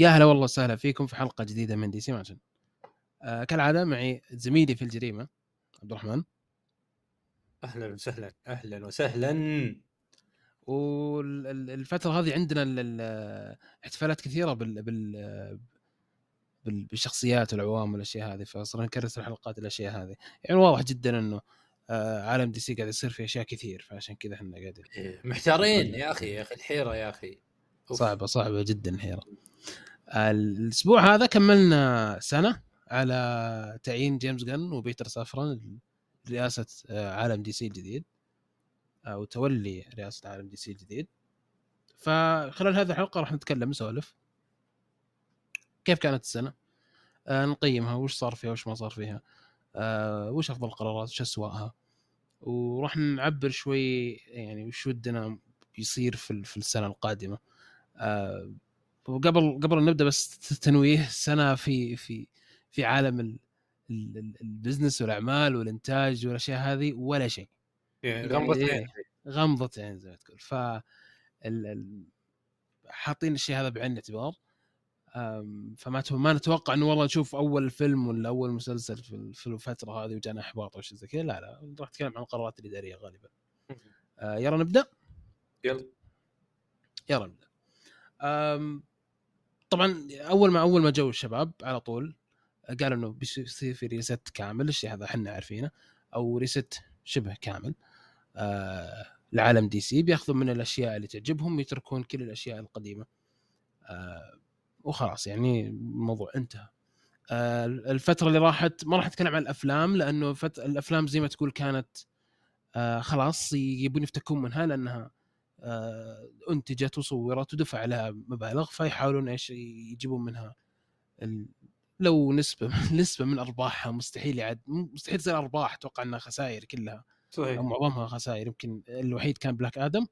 يا هلا والله وسهلا فيكم في حلقة جديدة من DC Mansion آه كالعادة معي زميلي في الجريمة عبد الرحمن. أهلا وسهلا أهلا وسهلا. والفترة هذه عندنا ال- ال- احتفالات كثيرة بال بال بال- بالشخصيات والعوام والأشياء هذه فصرنا نكرس الحلقات الأشياء هذه. يعني واضح جدا إنه آه عالم DC قاعد يصير فيه أشياء كثير فعشان كذا إحنا قاعدين إيه، محتارين. يا أخي يا أخي الحيرة يا أخي. أوف. صعبة صعبة جدا الحيرة. الأسبوع هذا كملنا سنة على تعيين جيمس جن وبيتر سافران رئاسة آه، عالم DC الجديد أو تولي رئاسة عالم DC الجديد. فخلال هذه الحلقة راح نتكلم نسولف. كيف كانت السنة؟ آه نقيمها وش صار فيها وش ما صار فيها؟ آه وش أفضل القرارات وش أسوأها؟ وراح نعبر شوي يعني وش ودنا يصير في في السنة القادمة. آه وقبل قبل أن نبدأ بس تنويه سنة في في في عالم ال- ال- ال- البزنس والأعمال والإنتاج والأشياء هذه ولا شيء. يعني غمضة إيه. عين. غمضة عين زي ما تقول. ف حاطين الشيء هذا بعين الاعتبار. فما ما نتوقع إنه والله نشوف أول فيلم ولا أول مسلسل في ال- في الفترة هذه وجانا إحباط أو شيء زي كذا. لا لا راح نتكلم عن القرارات الإدارية غالبا. أه، يلا نبدأ؟ يلا. يلا نبدأ. طبعا أول ما أول ما جو الشباب على طول قالوا إنه بيصير في reset كامل الشيء هذا إحنا عارفينه أو reset شبه كامل. آه لعالم DC بيأخذون من الأشياء اللي تعجبهم ويتركون كل الأشياء القديمة. آه وخلاص يعني الموضوع انتهى. آه الفترة اللي راحت ما راح أتكلم عن الأفلام لأنه فت... الأفلام زي ما تقول كانت آه خلاص يبون يفتكون منها لأنها أنتجت وصورت ودفع لها مبالغ فيحاولون إيش يجيبون منها. ال... لو نسبة نسبة من أرباحها مستحيل يعد مستحيل تصير أرباح أتوقع إنها خسائر كلها. أو صحيح معظمها خسائر يمكن الوحيد كان Black Adam.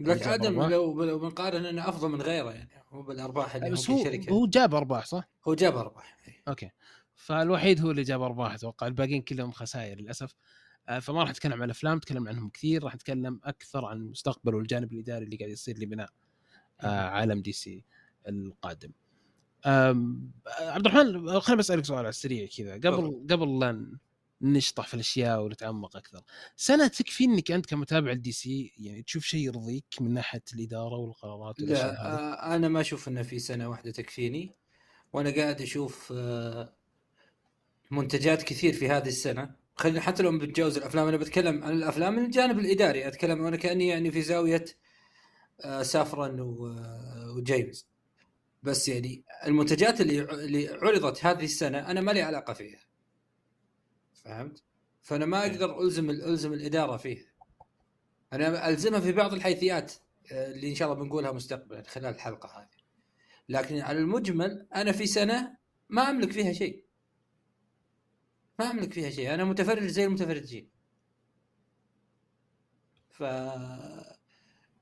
Black Adam أرباح. لو لو بنقارن إنه أفضل من غيره يعني هو بالأرباح اللي بس هو هو شركه هو جاب أرباح صح؟ هو جاب أرباح إيه. أوكي. فالوحيد هو اللي جاب أرباح أتوقع. الباقيين كلهم خسائر للأسف. آه، فما راح أتكلم عن الأفلام أتكلم عنهم كثير راح أتكلم أكثر عن المستقبل والجانب الإداري اللي قاعد يصير لبناء آه، عالم DC القادم. آه، عبد الرحمن خليني بسالك سؤال على السريع كذا. قبل. قبل لا نشطح في الأشياء ونتعمق أكثر سنة تكفي إنك أنت كمتابع ال DC يعني تشوف شيء يرضيك من ناحية الإدارة والقرارات لا هذه؟ آه، أنا ما أشوف إنه في سنة واحدة تكفيني وأنا قاعد أشوف آه، منتجات كثير في هذه السنة. خلينا حتى لو بنتجاوز الأفلام أنا بتكلم عن الأفلام من الجانب الإداري أتكلم وأنا كأني يعني في زاوية آه، سافرن آه، وجيمس. بس يعني المنتجات اللي اللي عرضت هذه السنة أنا ما لي علاقة فيها. فهمت؟ فأنا ما أقدر ألزم ألزم الإدارة فيها. أنا ألزمها في بعض الحيثيات آه، اللي إن شاء الله بنقولها مستقبلا خلال الحلقة هذه. لكن على المجمل أنا في سنة ما أملك فيها شيء. ما املك فيها شيء. أنا متفرج زي المتفرجين. ف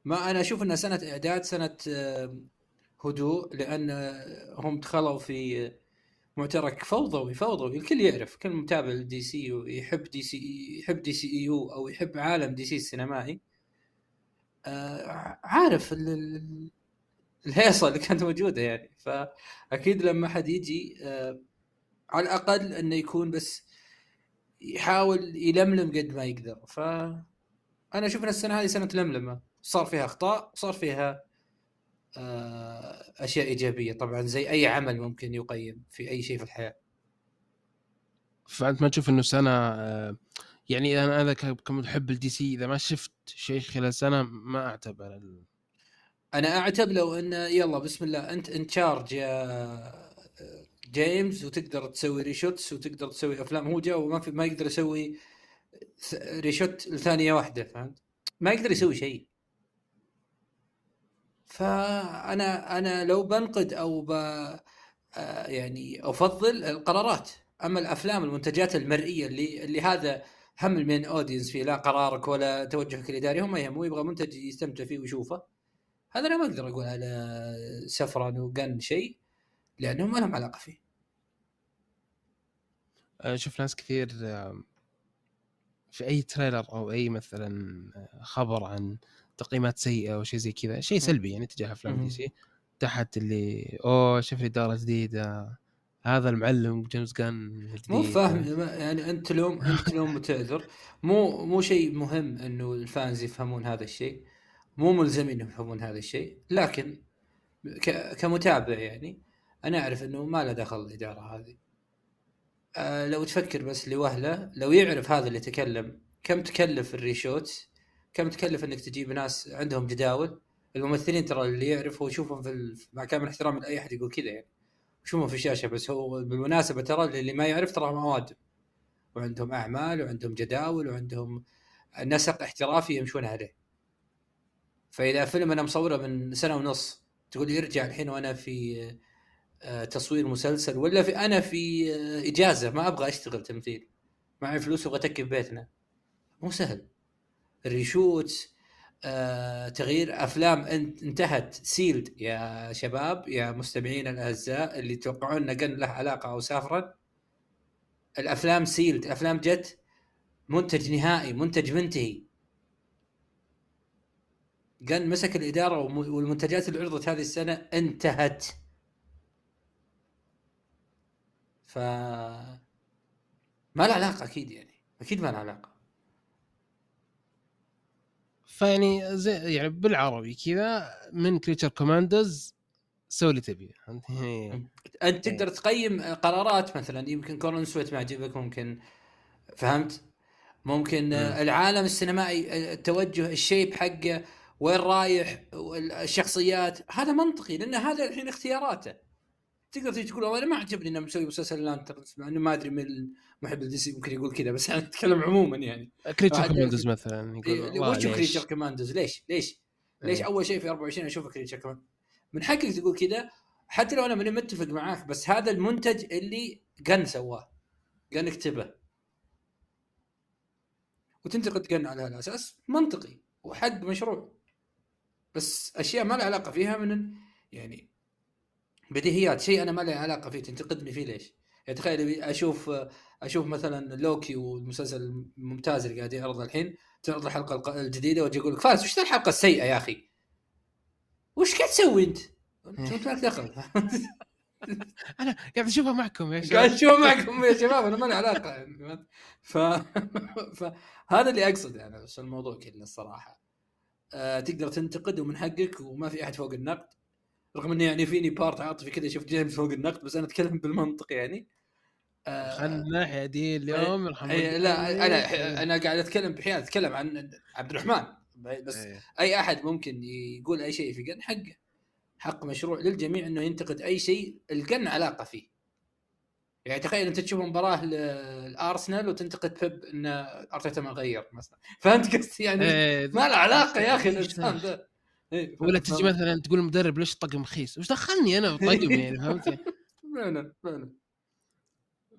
ما أنا أشوف إنها سنة إعداد سنة آه، هدوء لأن آه، هم دخلوا في معترك فوضوي فوضوي. الكل يعرف كل متابع لل DC ويحب DC يحب DCU أو يحب عالم DC السينمائي. آه، عارف ال- ال- الهيصة اللي كانت موجودة يعني. فأكيد لما حد يجي آه، على الأقل إنه يكون بس يحاول يلملم قد ما يقدر. ف أنا أشوف إن السنة هذه سنة لملمة. صار فيها أخطاء صار فيها آه، أشياء إيجابية. طبعا زي أي عمل ممكن يقيم في أي شيء في الحياة. فأنت ما تشوف إنه سنة آه، يعني أنا أنا ك- كمحب ال DC إذا ما شفت شيء خلال سنة ما اعتب على ال... أنا أعتب لو انه يلا بسم الله أنت in charge يا جيمس وتقدر تسوي reshoots وتقدر تسوي أفلام. هو جاء وما في ما يقدر يسوي reshoot لثانية واحدة فهمت؟ ما يقدر يسوي شيء. فأنا أنا لو بنقد أو ب آه، يعني أفضل القرارات. أما الأفلام المنتجات المرئية اللي اللي هذا هم ال main audience فيه لا قرارك ولا توجهك الإداري هم يهمه يبغى منتج يستمتع فيه ويشوفه. هذا أنا ما أقدر أقول على سفران وجن شيء. لأنهم ما لهم علاقة فيه. أشوف ناس كثير في أي trailer أو أي مثلا آه، خبر عن تقييمات سيئة أو شيء زي كذا شيء سلبي يعني تجاه أفلام. DC. تحت اللي أوه شوف لي اداره جديدة. هذا المعلم جيمس جن مو فاهم يعني أنت تلوم أنت تلوم وتعذر مو مو شيء مهم إنه ال fans يفهمون هذا الشيء. مو ملزمين يفهمون هذا الشيء. لكن كمتابع يعني أنا أعرف إنه ما له دخل الإدارة هذه. أه لو تفكر بس لوهلة لو يعرف هذا اللي تكلم كم تكلف ال reshoot؟ كم تكلف إنك تجيب ناس عندهم جداول؟ الممثلين ترى اللي يعرف هو يشوفهم في مع كامل احترام لأي أحد يقول كذا يعني. يشوفهم في الشاشة بس هو بالمناسبة ترى اللي ما يعرف ترى مواد وعندهم أعمال وعندهم جداول وعندهم نسق احترافي يمشون عليه. فإذا فيلم أنا مصوره من سنة ونص تقول لي ارجع الحين وأنا في تصوير مسلسل ولا في أنا في آه، إجازة ما أبغى أشتغل تمثيل. معي فلوس وأبغى اتكي في بيتنا. مو سهل. ال reshoot آه، تغيير أفلام انتهت. sealed يا شباب يا مستمعين الأعزاء اللي يتوقعون إن له علاقة أو سافران الأفلام sealed الافلام جت. منتج نهائي منتج منتهي. قال مسك الإدارة والمنتجات اللي عرضت هذه السنة انتهت. ف ما له علاقة أكيد يعني أكيد ما له علاقة فيعني زي يعني بالعربي كذا من Creature Commandos سوي اللي تبيه أنت تقدر تقيم قرارات مثلا يمكن كورنسويت ما عجبك ممكن فهمت؟ ممكن. العالم السينمائي التوجه ال shape حقه وين رايح الشخصيات هذا منطقي لأن هذا الحين اختياراته تقدر تيجي تقول والله أنا ما عجبني إنه مسوي مسلسل Lanterns مع إنه ما أدري من محب ال DC ممكن يقول كذا بس أنا أتكلم عموما يعني Creature Commandos مثلا يقول وش Creature Commandos ليش؟ ليش؟ ليش إيه. أول شيء في 24 أشوف Creature Commandos من حقك تقول كذا حتى لو أنا ماني متفق معاك بس هذا المنتج اللي جن سواه جن اكتبه وتنتقد جن على هذا الاساس منطقي وحق مشروع بس أشياء ما لها علاقة فيها من يعني بديهيات شيء أنا ما لي علاقة فيه تنتقدني فيه ليش؟ يعني تخيل أشوف أشوف مثلا لوكي والمسلسل الممتاز اللي قاعد يعرض الحين تعرض الحلقة الجديدة وأجي أقول لك فارس وش الحلقة السيئة يا أخي؟ وش قاعد تسوي أنت؟ أنت مالك دخل أنا قاعد أشوفها معكم يا شباب قاعد أشوفها معكم يا شباب أنا ما لي علاقة يعني ف... فهذا اللي أقصد يعني بس الموضوع كله الصراحة آه تقدر تنتقد ومن حقك وما في أحد فوق النقد رغم انه يعني فيني بارت عاطفي كذا شفت جيمس فوق النقد بس أنا أتكلم بالمنطق يعني. آه خلنا الناحيه دي اليوم يرحم لا أنا أنا قاعد أتكلم بحياد أتكلم عن عبد الرحمن. بس أيه. أي أحد ممكن يقول أي شيء في قن حقه. حق مشروع للجميع إنه ينتقد أي شيء القن علاقة فيه. يعني تخيل أنت تشوف مباراة الارسنال وتنتقد بيب ان أرتيتا ما غير مثلا. فهمت قصدي يعني؟ أيه. ما له علاقة يا أخي الإنسان ذا إيه ولا تجي مثلا تقول المدرب ليش طقم رخيص؟ وش دخلني أنا طقم يعني فهمت؟ فعلا فعلا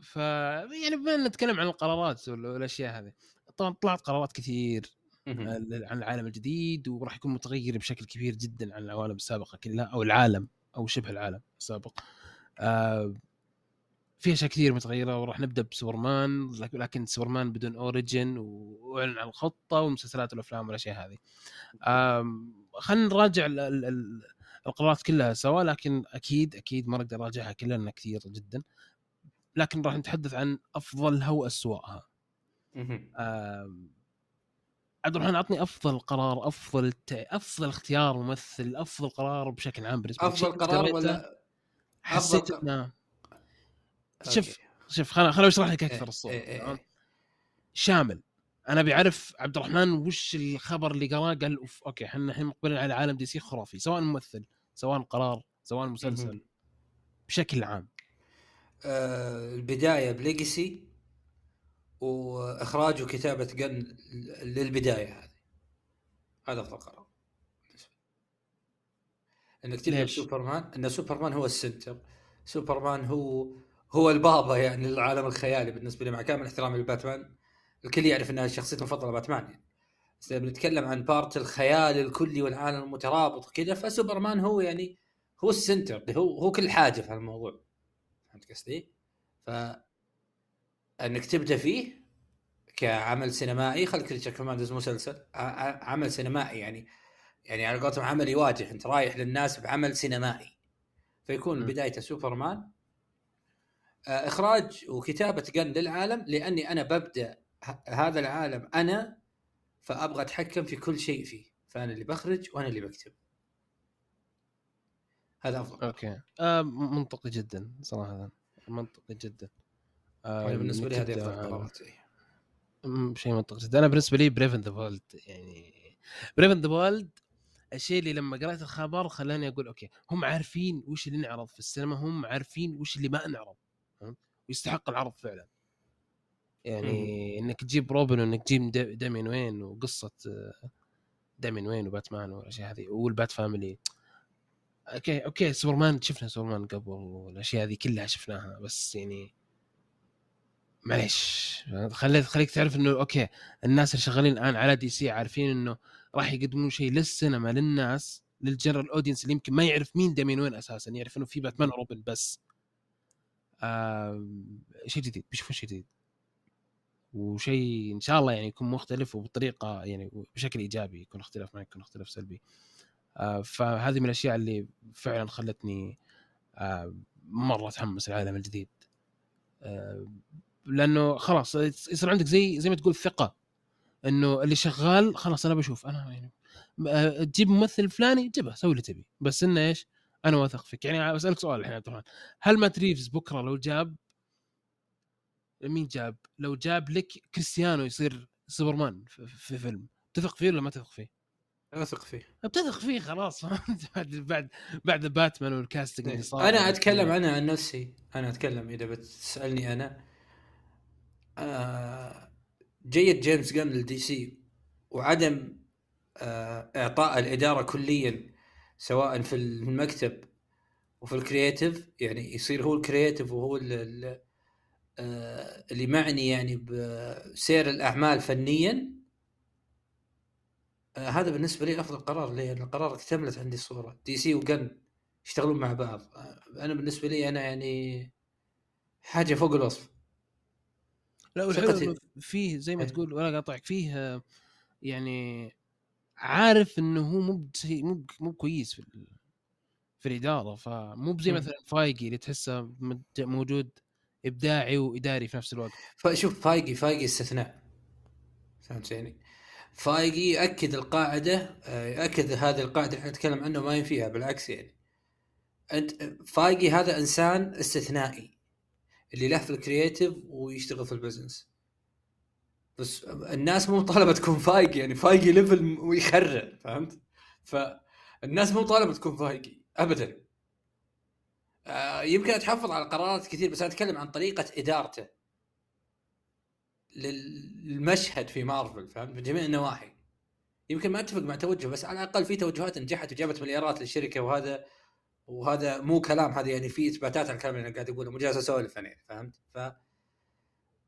ف يعني بما نتكلم عن القرارات والأشياء هذه طبعا طلعت قرارات كثير عن العالم الجديد وراح يكون متغير بشكل كبير جدا عن العوالم السابقة كلها أو العالم أو شبه العالم السابق. آه في أشياء كثير متغيرة وراح نبدأ بسوبرمان لكن سوبرمان بدون أوريجن وأعلن عن الخطة والمسلسلات والافلام والأشياء هذه. خلينا نراجع القرارات كلها سوا لكن أكيد أكيد ما نقدر نراجعها كلها لانها كثير جدا. لكن راح نتحدث عن افضلها واسوأها. عبد الرحمن اعطني أفضل قرار أفضل أفضل اختيار ممثل أفضل قرار بشكل عام بالنسبة لك أفضل قرار ولا حسيت انه شوف شوف خليني خليني أشرح لك أكثر إيه، الصورة إيه إيه إيه. شامل أنا بيعرف عبد الرحمن وش الخبر اللي قراه؟ قال أوف okay إحنا الحين مقبلين على عالم DC خرافي سواء ممثل سواء قرار سواء مسلسل بشكل عام. آه البداية ب Legacy واخراج وكتابه جن للبداية هذه. هذا أفضل قرار إنك تبدا سوبرمان إن سوبرمان هو ال center. سوبرمان هو هو البابا يعني للعالم الخيالي بالنسبة لي مع كامل احترامي لباتمان. الكل يعرف انها شخصيته المفضلة باتمان يعني. بس بنتكلم عن part الخيال الكلي والعالم المترابط وكذا فسوبرمان هو يعني هو ال center هو هو كل حاجة في الموضوع فهمت قصدي؟ ف إنك تبدأ فيه كعمل سينمائي خليك Creature Commandos مسلسل عمل سينمائي يعني. يعني على قولتهم عمل يواجه أنت رايح للناس بعمل سينمائي. فيكون. بدايته سوبرمان. آه، إخراج وكتابة جن للعالم لأني أنا ببدأ هذا العالم أنا فأبغى أتحكم في كل شيء فيه فأنا اللي بخرج وأنا اللي بكتب هذا أفضل okay آه منطقي جدا صراحة منطقي جدا آه يعني بالنسبة لي هذه أفضل عالم. قرارات. أمم، شيء منطقي جدا أنا بالنسبة لي Brave and the Bold يعني Brave and the Bold الشيء اللي لما قرأت الخبر خلاني أقول okay هم عارفين وش اللي نعرض في السينما هم عارفين وش اللي ما نعرض فهمت؟ ويستحق العرض فعلا يعني إنك تجيب روبن وإنك تجيب دا- دامين وين وقصة آه، دامين وين وباتمان والأشياء هذه وال Bat Family. okay okay سوبرمان شفنا سوبرمان قبل والأشياء هذه كلها شفناها بس يعني معليش. خليك خليك تعرف إنه okay الناس اللي شغالين الآن على DC عارفين إنه راح يقدمون شيء للسينما للناس لل general audience اللي يمكن ما يعرف مين دامين وين أساسا يعرف إنه في باتمان وروبن بس. آم، شيء جديد بيشوفون شيء جديد. وشيء إن شاء الله يعني يكون مختلف وبطريقة يعني بشكل إيجابي يكون اختلاف ما يكون اختلاف سلبي. آه، فهذه من الأشياء اللي فعلا خلتني آه، مرة أتحمس العالم الجديد. آه، لأنه خلاص يصير عندك زي زي ما تقول ثقة إنه اللي شغال خلاص أنا بشوف أنا يعني تجيب ممثل فلاني جيبه سوي اللي تبي. بس إنه إيش؟ أنا واثق فيك. يعني بسالك سؤال الحين عبد الرحمن. هل مات ريفز بكرة لو جاب مين جاب؟ لو جاب لك كريستيانو يصير سوبرمان في, في فيلم تثق فيه ولا ما تثق فيه؟ أثق فيه بتثق فيه خلاص؟ بعد بعد بعد باتمان وال casting اللي صار أنا أتكلم عنها عن نفسي أنا أتكلم إذا بتسألني أنا آه، جية جيمس جن للدي سي وعدم آه، إعطاء الإدارة كليا سواء في المكتب وفي ال creative يعني يصير هو ال creative وهو ال- اللي معني يعني بسير الأعمال فنيا آه، هذا بالنسبة لي أفضل قرار لأن القرار اكتملت عندي الصورة دي سي وجن يشتغلون مع بعض آه، أنا بالنسبة لي أنا يعني حاجة فوق الوصف لا والحلو فيه زي ما إيه. تقول ولا قاطعك فيه آه، يعني عارف إنه هو مو مو مو كويس في في الإدارة فمو بزي مم. مثلا فايقي اللي تحسه موجود إبداعي وإداري في نفس الوقت. فشوف فايقي فايقي استثناء. فهمت يعني فايقي يأكد القاعدة آه، يأكد هذه القاعدة اللي إحنا نتكلم عنه ما ينفيها بالعكس يعني. أنت فايقي هذا إنسان استثنائي اللي له في ال creative ويشتغل في ال business بس الناس مو طالبة تكون فايقي يعني فايقي level ويخرع فهمت؟ فالناس مو طالبة تكون فايقي ابدا. آه، يمكن تحافظ على قرارات كثير بس أنا أتكلم عن طريقة إدارته للمشهد في مارفل فهمت من جميع النواحي يمكن ما أتفق مع توجه بس على الأقل في توجهات نجحت وجابت مليارات للشركة وهذا وهذا مو كلام هذا يعني في إثباتات على الكلام اللي أنا قاعد أقوله مو جالس أسولف أنا فهمت؟ ف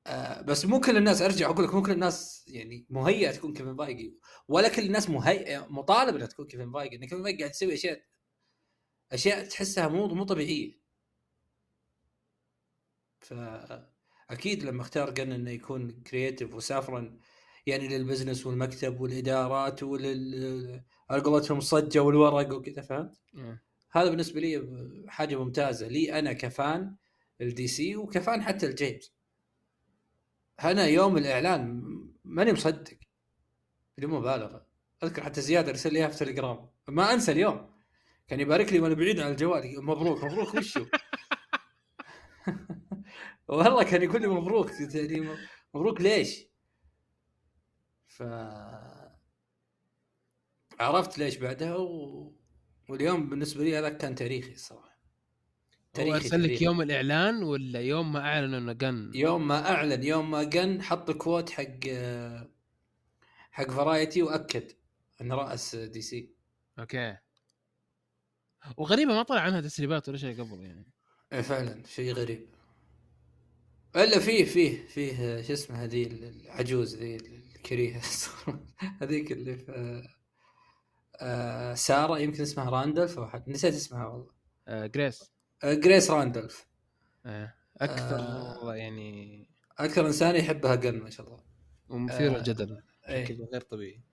آه بس مو كل الناس أرجع أقول لك مو كل الناس يعني مهيئة تكون كيفن فايجي ولا كل الناس مهيئه مطالب إنها تكون كيفن فايجي إن كيفن فايجي قاعد يسوي أشياء أشياء تحسها مو مو طبيعية. فاكيد لما أختار جن إنه يكون creative وسافران يعني لل business والمكتب والإدارات ولل على قولتهم الصجه والورق وكذا فهمت؟ هذا بالنسبة لي حاجة ممتازة. لي أنا ك fan الدي سي وك fan حتى الجيمس أنا يوم الإعلان ماني مصدق. بدون مبالغة. أذكر حتى زياد ارسل لي إياها في تليجرام ما أنسى اليوم. كان يبارك لي وأنا بعيد عن الجوال. مبروك مبروك وشو؟ والله كان يقول لي مبروك يعني مبروك ليش؟ ف عرفت ليش بعدها و... واليوم بالنسبة لي هذا كان تاريخي الصراحة. هو أرسل لك يوم الإعلان ولا يوم ما أعلن إنه جن؟ يوم ما أعلن يوم ما جن حط كوت حق حق فرايتي وأكد انه رأس دي سي. أوكي. وغريبة ما طلع عنها تسريبات ولا شيء قبل يعني. إيه فعلا شيء غريب. إلا فيه فيه فيه شو اسمه هذه العجوز ذي الكريهة. هذيك اللي في آه سارة يمكن اسمها راندولف أو حد نسيت اسمها والله. آه جريس. آه جريس راندولف آه أكثر آه. يعني. أكثر إنسان يحبها جن ما شاء الله. ومثير آه. للجدل إيه. بشكل غير طبيعي.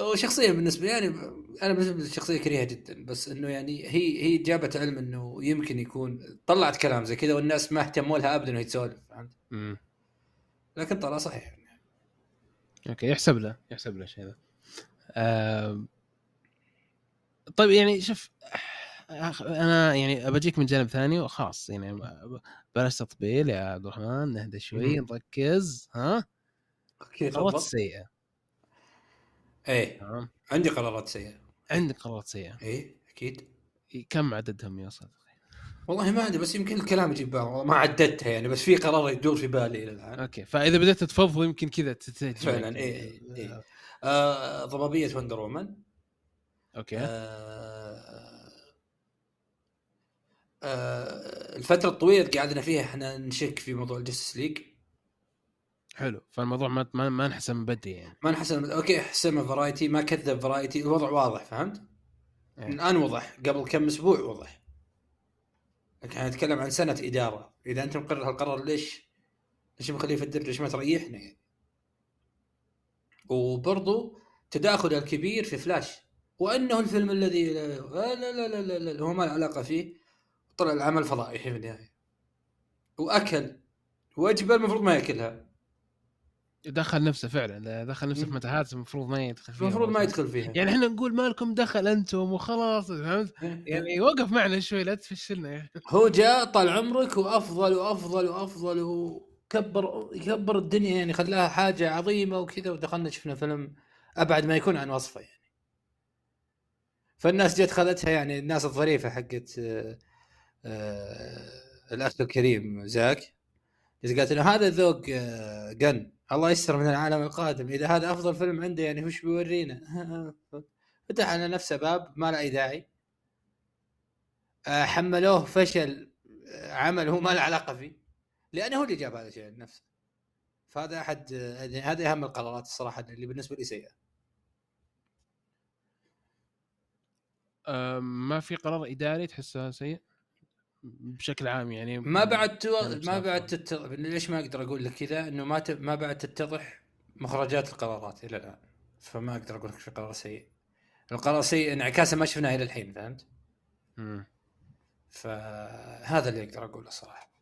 وشخصيا بالنسبة لي يعني أنا بالنسبة لي شخصية كريهة جدا بس إنه يعني هي هي جابت علم إنه يمكن يكون طلعت كلام زي كذا والناس ما اهتموا لها ابدا وهي تسولف فهمت؟ لكن طلع صحيح أوكي يحسب له يحسب له الشيء ذا. طيب يعني شوف أنا يعني بجيك من جانب ثاني وخلاص يعني بلاش تطبيل يا عبد الرحمن نهدى شوي. نركز ها؟ أوكي قرارات تفضل. سيئة. إيه. تمام. عندي قرارات سيئة. عندك قرارات سيئة. إيه أكيد. كم عددهم يوصل والله ما أدري بس يمكن الكلام يجيب بال والله ما عددتها يعني بس في قرار يدور في بالي إلى الآن. أوكي فإذا بدأت تفضفض يمكن كذا فعلاً، إيه، إيه. آه ضبابية وندر وومن. أوكي. آه آه الفترة الطويلة اللي قعدنا فيها إحنا نشك في موضوع الجستس ليج. حلو. فالموضوع ما ما, ما انحسم من بدري يعني. ما انحسم أوكي حسمه فرايتي ما كذب فرايتي الوضع واضح فهمت؟ إيه. الآن وضح قبل كم أسبوع وضح لكن إحنا نتكلم عن سنة إدارة. إذا أنت مقرر هالقرار ليش؟ ليش مخليه في الدرج؟ ليش ما تريحنا يعني؟ وبرضو تداخل الكبير في فلاش وأنه الفيلم الذي لا لا لا لا, لا, لا هو ما له علاقة فيه. طلع العمل فضائي في النهاية. وأكل. وجبة المفروض ما يأكلها. دخل نفسه فعلا دخل نفسه في. متاهات المفروض ما يدخل فيها المفروض ما يدخل فيها. يعني إحنا نقول ما لكم دخل أنتم وخلاص فهمت؟ يعني وقف معنا شوي لا تفشلنا أخي. هو جاء طال عمرك وأفضل وأفضل وأفضل وكبر يكبر الدنيا يعني خلاها حاجة عظيمة وكذا ودخلنا شفنا فيلم أبعد ما يكون عن وصفه يعني. فالناس جت خذتها يعني الناس الظريفة حقت آه، آه، الأخ الكريم زاك قالت إنه هذا ذوق آه، جن. الله يستر من العالم القادم. إذا هذا أفضل فيلم عنده يعني وش بيورينا؟ فتح على نفسه باب ما له أي داعي. آه، حملوه فشل آه، عمل هو ما له علاقة فيه. لأنه هو اللي جاب هذا الشيء لنفسه. فهذا أحد آه، هذه أهم القرارات الصراحة اللي بالنسبة لي سيئة. أم، ما في قرار إداري تحسه سيء بشكل عام يعني ما بعد تو... ما. بعد تت... ليش ما أقدر أقول لك كذا إنه ما ت... ما بعد تتضح مخرجات القرارات إلى الآن فما أقدر أقول لك في قرار سيء القرار سيء انعكاسه ما شفناه إلى الحين فهمت؟ مم. فهذا اللي أقدر أقوله صراحة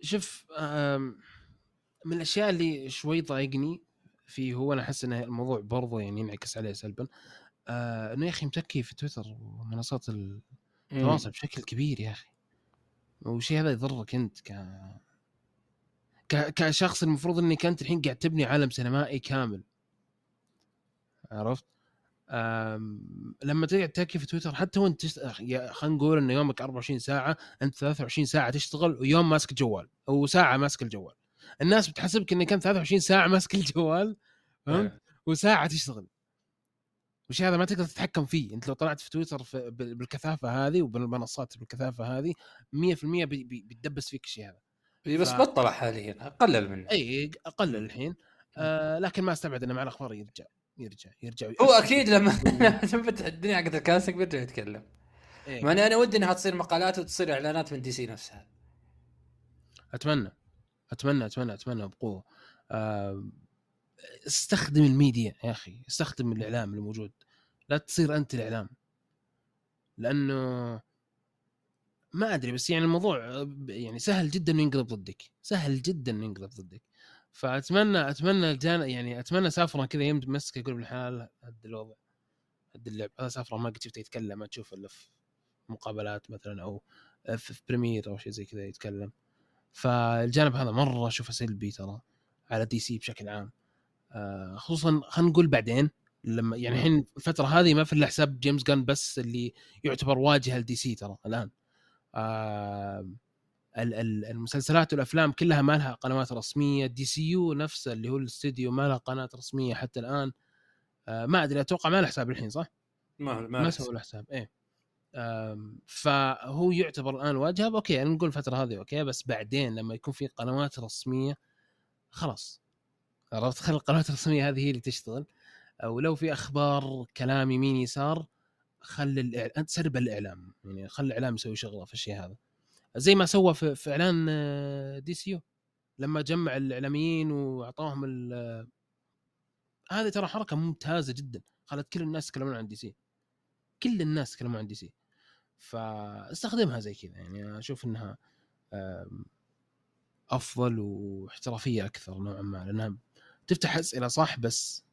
شوف من الأشياء اللي شوي ضايقني فيه هو أنا أحس إن الموضوع برضه يعني ينعكس عليه سلبا آه إنه يا أخي متكي في تويتر ومنصات التواصل بشكل كبير يا أخي. والشيء هذا يضرك أنت ك ك- كشخص المفروض إنك أنت الحين قاعد تبني عالم سينمائي كامل. عرفت؟ أم... لما تقعد تحكي في تويتر حتى وأنت خلينا نقول انه يومك 24 ساعة أنت 23 ساعة تشتغل ويوم ماسك جوال أو ساعة ماسك الجوال. الناس بتحسبك إنك أنت 23 ساعة ماسك الجوال فهمت؟ وساعة تشتغل. وش هذا ما تقدر تتحكم فيه. أنت لو طلعت في تويتر في... بال- بالكثافة هذه وبالمنصات بالكثافة هذه 100% بي... بي... بيتدبس فيك الشيء هذا. إيه، بس ف- بطل حاليا قلل منه. اي أقلل الحين. آه لكن ما أستبعد إنه مع الأخبار يرجع يرجع يرجع هو. أكيد لما لما تنفتح الدنيا حقت الكلاسيك بيرجع يتكلم. إيه. إني أنا ودي إنها تصير مقالات وتصير إعلانات من دي سي نفسها. أتمنى. أتمنى أتمنى أتمنى بقوة. آه، استخدم الميديا يا أخي استخدم الإعلام الموجود. لا تصير أنت الإعلام. لأنه ما أدري بس يعني الموضوع يعني سهل جدا إنه ينقلب ضدك. سهل جدا إنه ينقلب ضدك. فأتمنى أتمنى الجان يعني أتمنى سافره كذا يمسك يقول ابن الحلال هد الوضع هد اللعب. هذا سافران ما قد شفته يتكلم ما تشوف إلا في مقابلات مثلا أو في premiere أو شيء زي كذا يتكلم. فالجانب هذا مرة أشوفه سلبي ترى على دي سي بشكل عام. خصوصا خلينا نقول بعدين لما يعني الحين الفترة هذه ما في إلا حساب جيمس جن بس اللي يعتبر واجهه لدي سي ترى الآن. آه ال- ال- المسلسلات والأفلام كلها ما لها قنوات رسمية دي سي يو نفسه اللي هو الاستديو ما لها قناة رسمية حتى الآن. آه ما أدري أتوقع ما له حساب الحين صح؟ ما ما ما سووا له حساب إيه. فهو يعتبر الآن واجهه أوكي يعني نقول الفترة هذه أوكي بس بعدين لما يكون في قنوات رسمية خلاص. عرفت؟ خلي القنوات الرسمية هذه هي اللي تشتغل. ولو في أخبار كلام يمين يسار خلي الإعلام أنت سرب الإعلام. يعني خلي الإعلام يسوي شغله في الشيء هذا. زي ما سوى في, في إعلان آه، دي سي يو. لما جمع الإعلاميين وأعطاهم هذه ترى حركة ممتازة جدا. خلت كل الناس يتكلمون عن دي سي. كل الناس يتكلمون عن دي سي. فاستخدمها زي كذا. يعني أشوف إنها أفضل واحترافية أكثر نوعا ما. لأنها تفتح أسئلة صح بس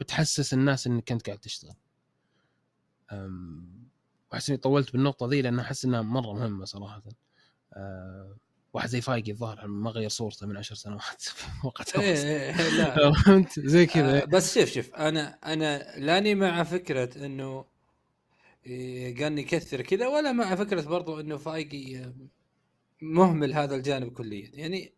بتحسس الناس إنك أنت قاعد تشتغل. وأحس إني طولت بالنقطة ذي لأن أحس إنها مرة مهمة صراحة. أه، واحد زي فايقي الظاهر ما غير صورته من عشر سنوات. في وقت إيه إيه لا. فهمت؟ زي آه، كذا بس شوف شوف أنا أنا لاني مع فكرة إنه إيه، قال يكثر كذا ولا مع فكرة برضو إنه فايقي آه، مهمل هذا الجانب كليا. يعني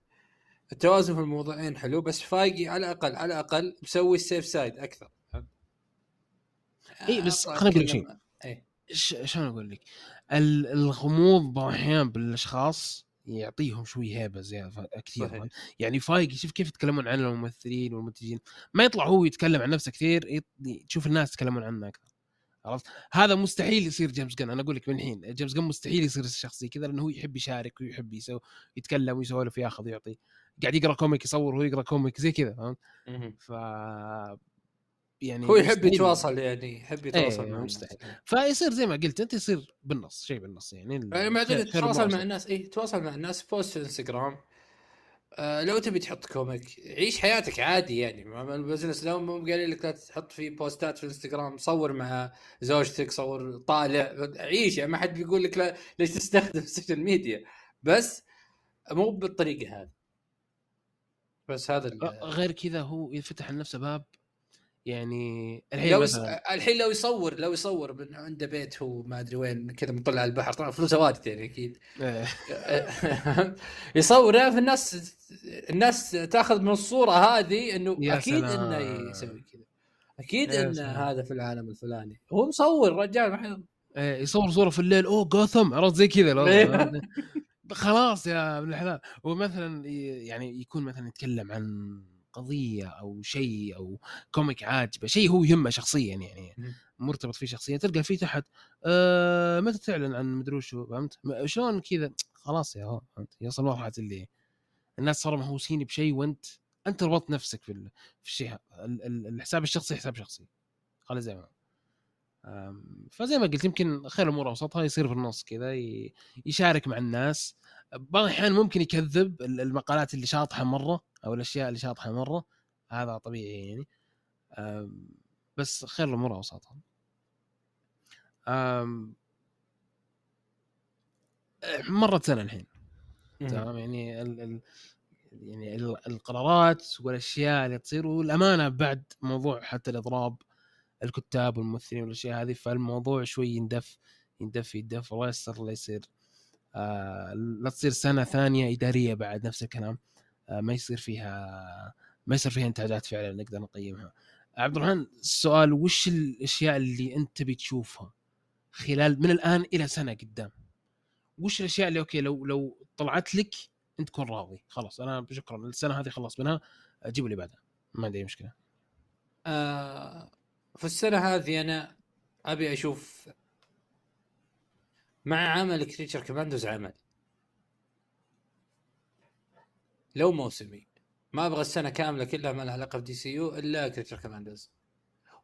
التوازن في الموضوعين حلو بس فايقي على الأقل على الأقل مسوي السيف سايد أكثر فهمت؟ إيه، بس خليني أقول لك شيء. شلون أقول لك؟ ال- الغموض بعض الاحيان بالأشخاص يعطيهم شوي هيبة زيادة كثير صحيح. يعني فايقي شوف كيف يتكلمون عن الممثلين والمنتجين ما يطلع هو يتكلم عن نفسه كثير تشوف الناس يتكلمون عنه أكثر عرفت هذا مستحيل يصير جيمس جن أنا أقول لك من الحين جيمس جن مستحيل يصير شخص زي كذا لأنه هو يحب يشارك ويحب يسوي يتكلم ويسولف ويأخذ ويعطي قاعد يقرأ comic يصور وهو يقرأ comic زي كذا فهمت. ف يعني هو يحب يتواصل يعني يحب يتواصل إيه، مع الناس مستحيل. فيصير زي ما قلت أنت يصير بالنص شيء بالنص يعني يعني خير تتواصل مع. الناس اي تواصل مع الناس post في إنستغرام لو تبي تحط comic عيش حياتك عادي يعني. ال business لو مو قايل لك لا تحط في بوستات في الانستغرام صور مع زوجتك صور طالع. عيش يعني ما حد بيقول لك لا ليش تستخدم ال social media بس مو بالطريقة هذه. بس هذا غير كذا هو يفتح لنفسه باب يعني الحين لو. مثلا الحين لو يصور لو يصور من عنده بيت هو ما أدري وين كذا مطلع على البحر طبعا فلوسه واجد يعني أكيد إيه، يصوره فالناس الناس تأخذ من الصورة هذه إنه يا أكيد سلام. انه يسوي كذا أكيد يا ان سلام. هذا في العالم الفلاني هو مصور رجال ما حد- إيه، يصور صورة في الليل أوه جوثم عرفت زي كذا إيه. خلاص يا ابن الحلال ومثلا يعني يكون مثلا يتكلم عن قضية أو شيء أو كوميك عاجبه شيء هو يهمه شخصيا يعني. مرتبط فيه شخصيا تلقى فيه تحت آه متى تعلن عن مدري وشو فهمت؟ شلون كذا؟ خلاص يا هو فهمت؟ يوصل مرحله اللي الناس صاروا مهووسين بشيء وأنت أنت ربطت نفسك في ال- في الشيء الحساب الشخصي حساب شخصي. خلي زي ما فزي ما قلت يمكن خير الأمور أوسطها يصير في النص كذا يشارك مع الناس. بعض الأحيان ممكن يكذب ال- المقالات اللي شاطحة مرة أو الأشياء اللي شاطحة مرة. هذا طبيعي يعني. بس خير الأمور اوسطها مرت سنة الحين. تمام؟ يعني ال ال يعني ال- القرارات والأشياء اللي تصير والأمانة بعد موضوع حتى الإضراب الكتاب والممثلين والأشياء هذه فالموضوع شوي يندف يندف يندف الله يستر لا يصير. لا تصير سنة ثانية إدارية بعد نفس الكلام. آه ما يصير فيها ما يصير فيها إنتاجات فعلا نقدر نقيمها. عبد الرحمن السؤال وش الأشياء اللي أنت بتشوفها خلال من الآن إلى سنة قدام؟ وش الأشياء اللي أوكي لو لو طلعت لك أنت تكون راضي؟ خلاص أنا شكرا السنة هذه خلص منها جيبوا اللي بعدها ما عندي أي مشكلة. آه في السنة هذه أنا أبي أشوف مع عمل Creature Commandos عمل. لو موسمي. ما أبغى السنة كاملة كلها ما لها علاقة ب DCU إلا Creature Commandos.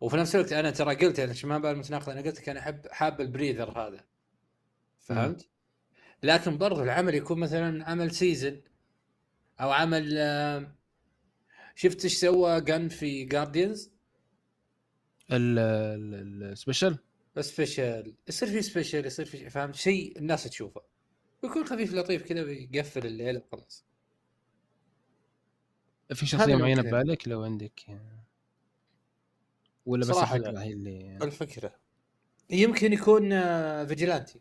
وفي نفس الوقت أنا ترى قلت يعني عشان ما بال متناقض أنا قلت لك أنا احب حاب ال breather هذا. فهمت؟ لكن برضو العمل يكون مثلا عمل season أو عمل آه، شفت إيش سوى جن في Guardians ال- ال- ال special special يصير في special يصير في فهمت؟ شيء الناس تشوفه. ويكون خفيف لطيف كذا ويقفل الليلة وخلاص. في شخصية معينة ممكن. ببالك لو عندك ولا بس صراحة الفكرة. هي اللي الفكرة. يمكن يكون آه، Vigilante.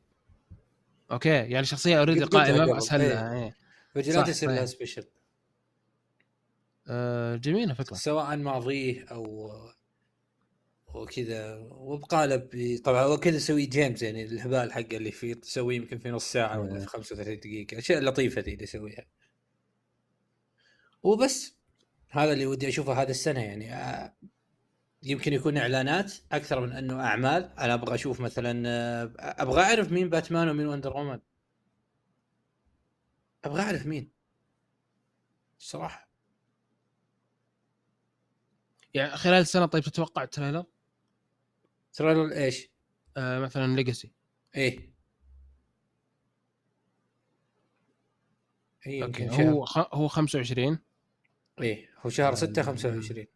okay يعني شخصية already قائمه. بس هلا إيه. Vigilante يصير لها. special آه جميلة فكرة. سواء ماضيه أو وكذا وبقالب طبعا هو كذا يسوي جيمز يعني الهبال حقه اللي فيه تسويه يمكن في نص ساعة ولا إيه. في 35 دقيقة الاشياء اللطيفه ذي اللي يسويها. وبس هذا اللي ودي أشوفه هذا السنة يعني يمكن يكون إعلانات أكثر من أنه أعمال. أنا أبغى أشوف مثلا أبغى أعرف مين باتمان ومين وندر وومن. أبغى أعرف مين. الصراحه يعني خلال سنة طيب تتوقع ال trailer؟ trailer إيش؟ آه مثلا Legacy إيه. إيه okay هو خ... هو 25 إيه هو شهر 6 آه، 25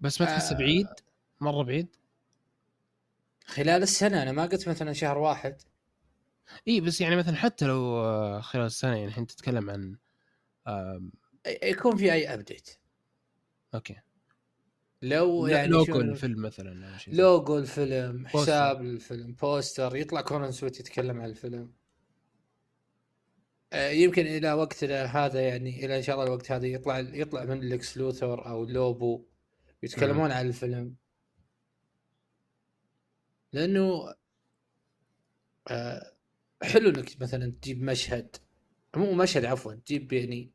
بس ما تحسه آه. بعيد؟ مرة بعيد؟ خلال السنة أنا ما قلت مثلا شهر واحد. اي بس يعني مثلا حتى لو آه، خلال السنة يعني الحين تتكلم عن آم، ي- يكون في أي update okay. لو يعني لوجو الفيلم مثلا لوجو الفيلم poster. حساب الفيلم poster يطلع كورن سويت يتكلم عن الفيلم. آه، يمكن إلى وقتنا هذا يعني إلى إن شاء الله الوقت هذا يطلع يطلع من لكس لوثر أو لوبو يتكلمون عن الفيلم. لأنه آه، حلو إنك مثلا تجيب مشهد مو مشهد عفوا تجيب يعني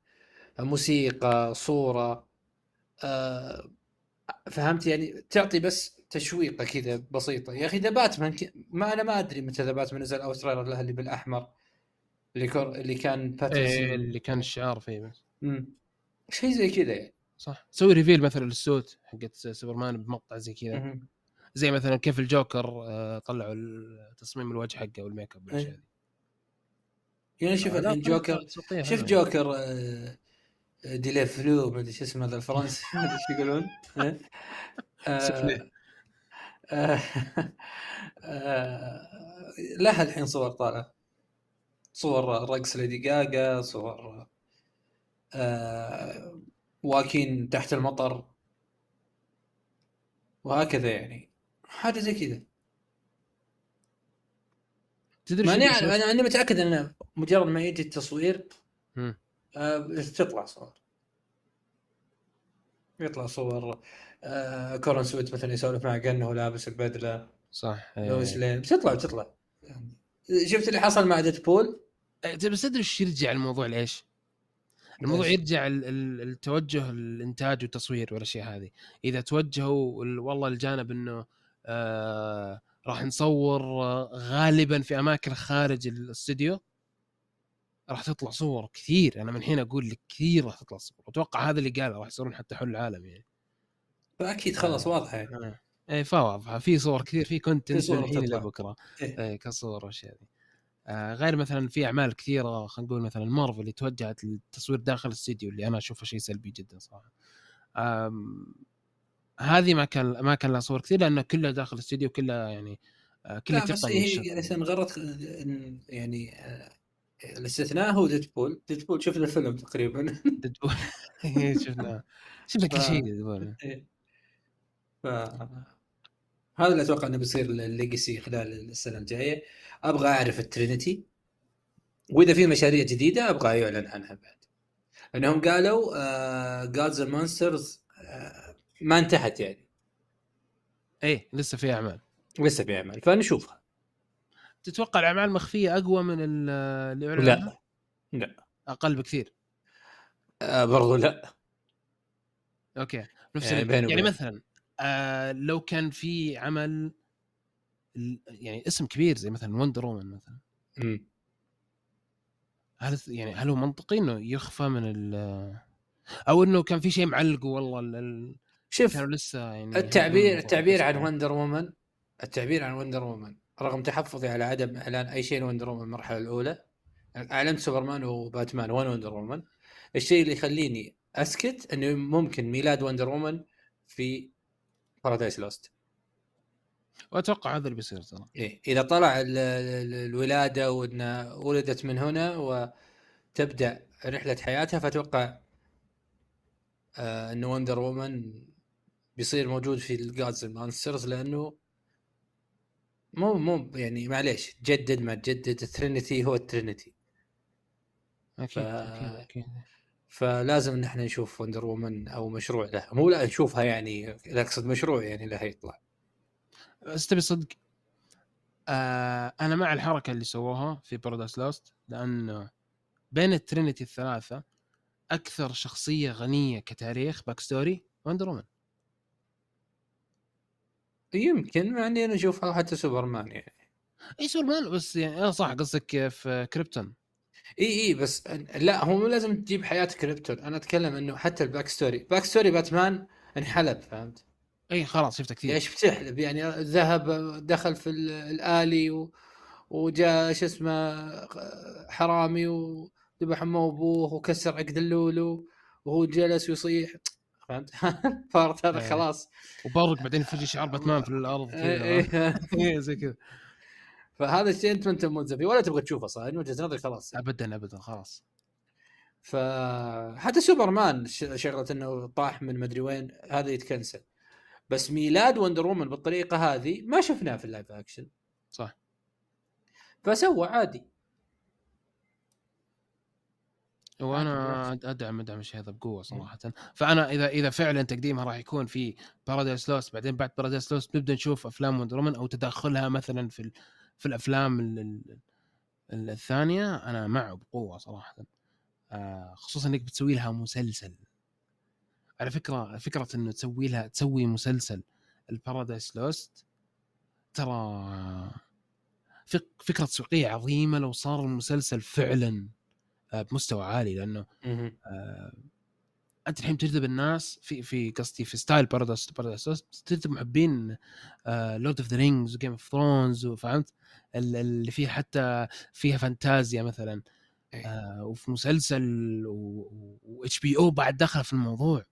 موسيقى صورة آه، فهمت يعني تعطي بس تشويقة كذا بسيطة. يا أخي The Batman ك- ما أنا ما أدري متى The Batman نزل أو trailer له اللي بالأحمر اللي كور اللي كان باترسون إيه اللي كان الشعار فيه بس. مم. شيء زي كذا يعني. صح. سوي reveal مثلا لل suit حقت سوبرمان بمقطع زي كذا. زي مثلا كيف الجوكر آه، طلعوا تصميم الوجه حقه والميك أب والأشياء إيه. يعني شوف آه، الحين جوكر شوف جوكر آه، ديلي فلو ما أدري شو اسمه هذا الفرنسي. ما أدري إيش يقولون. سفلي. آه، لها الحين صور طالعه صور رقص ليدي جاجا صور آه، واكين تحت المطر. وهكذا يعني. حاجة زي كذا. تدري ماني شو أنا أنا متأكد إن مجرد ما يجي التصوير مم. آه، تطلع صور. يطلع صور آه، كورن سويت مثلا يسولف مع كأنه لابس البدلة. صح لويس إيه. لين. بتطلع بتطلع. شفت اللي حصل مع ديدبول؟ إيه، بس تدري إيش يرجع الموضوع لإيش؟ الموضوع؟ يرجع ال- ال- التوجه الإنتاج والتصوير والاشياء هذه. إذا توجهوا ال- والله الجانب إنه آه راح نصور آه، غالبا في أماكن خارج الاستوديو راح تطلع صور كثير أنا من الحين أقول لك كثير راح تطلع صور أتوقع هذا اللي قاله راح يصيرون حتى حل العالم يعني فأكيد خلاص واضحة يعني آه. إيه فواضحة في صور كثير في كونتنت صور من الحين. لبكره إيه. إيه كصور والاشياء ذي آه غير مثلا في أعمال كثيرة خلينا نقول مثلا مارفل اللي توجهت للتصوير داخل الاستديو اللي أنا أشوفه شيء سلبي جدا صراحة هذه ما كان ما كان لها صور كثير لأنه كلها داخل الاستديو كلها يعني آه كلها لا بس هي الشغل. عشان غرت إن- يعني آه، الاستثناء هو ديدبول. ديدبول شفنا الفيلم تقريبا. ديدبول. إيه، شفنا. شفنا كل شيء ديدبول. ف هذا اللي أتوقع إنه بيصير ال Legacy خلال السنة الجاية. أبغى أعرف ال Trinity. وإذا في مشاريع جديدة أبغى يعلن عنها بعد. انهم قالوا Gods and Monsters ما انتهت يعني. إيه لسه في أعمال. لسه في أعمال. فنشوفها. تتوقع الأعمال المخفية أقوى من ال- اللي؟ لا لا أقل بكثير آه برضو لا okay نفس يعني يعني, بيني يعني. مثلا آه لو كان في عمل يعني اسم كبير زي مثلا Wonder Woman مثلا مم. هل يعني هل هو منطقي إنه يخفى من ال أو إنه كان في شيء معلق والله ال- شوف كانوا لسه يعني التعبير التعبير عن. Wonder Woman التعبير عن Wonder Woman رغم تحفظي على عدم إعلان أي شيء ل Wonder Woman المرحلة الأولى اعلنت سوبرمان وباتمان وين Wonder Woman الشيء اللي يخليني أسكت إنه ممكن ميلاد Wonder Woman في Paradise Lost وأتوقع هذا اللي بيصير ترى. إيه إذا طلع ال- ال- الولادة وانها ولدت من هنا وتبدأ رحلة حياتها فأتوقع آه إنه Wonder Woman بيصير موجود في ال Gods and Monsters لأنه مو مو يعني معليش جدد ما تجدد ال Trinity هو ال Trinity أكيد ف- أكيد أكيد. فلازم ان إحنا نشوف Wonder Woman أو مشروع له. مو لا نشوفها يعني لا أقصد مشروع يعني له يطلع. بس تبي صدق؟ آه أنا مع الحركة اللي سووها في Paradise Lost لأنه بين ال Trinity الثلاثة أكثر شخصية غنية كتاريخ backstory Wonder Woman يمكن مع إني أنا اشوفها حتى سوبرمان يعني. إي سوبرمان بس يعني آه صح قصدك في كريبتون. إي إي بس لا هو مو لازم تجيب حياة كريبتون. أنا أتكلم إنه حتى ال backstory backstory باتمان انحلب فهمت؟ إي خلاص شفته كثير. إيش بتحلب؟ يعني ذهب دخل في ال- ال alley و... وجاء شو اسمه حرامي وذبح أمه وأبوه وكسر عقد اللولو وهو جلس ويصيح. فهمت؟ فارت هذا إيه. خلاص. وبرق بعدين فجاه شعار باتمان في الأرض كذا إيه. إيه، زي كذا. فهذا الشيء أنت ما أنت ملزم فيه ولا تبغى تشوفه صح؟ من وجهة نظري خلاص. ابدا ابدا خلاص. ف حتى سوبرمان شغلة إنه طاح من مدري وين هذا يتكنسل. بس ميلاد Wonder Woman بالطريقة هذه ما شفناه في ال live action. صح. فسوى عادي. وأنا أدعم أدعم الشيء هذا بقوة صراحة. فأنا إذا إذا فعلا تقديمها راح يكون في Paradise Lost بعدين بعد Paradise Lost نبدأ نشوف أفلام Wonder Woman أو تدخلها مثلا في في الأفلام ال- ال- ال- الثانية. أنا معه بقوة صراحة. آه، خصوصا إنك بتسوي لها مسلسل. على فكرة فكرة إنه تسوي لها تسوي مسلسل ال Paradise Lost ترى فك- فكرة تسويقية عظيمة لو صار المسلسل فعلا. بمستوى عالي لأنه آه، أنت الحين تجذب الناس في في قصدي في style Paradise Paradise تجذب محبين Lord of the Rings و Game of Thrones وفهمت ال- اللي فيها حتى فيها فانتازيا مثلا إيه. آه وفي مسلسل و HBO بعد دخل في الموضوع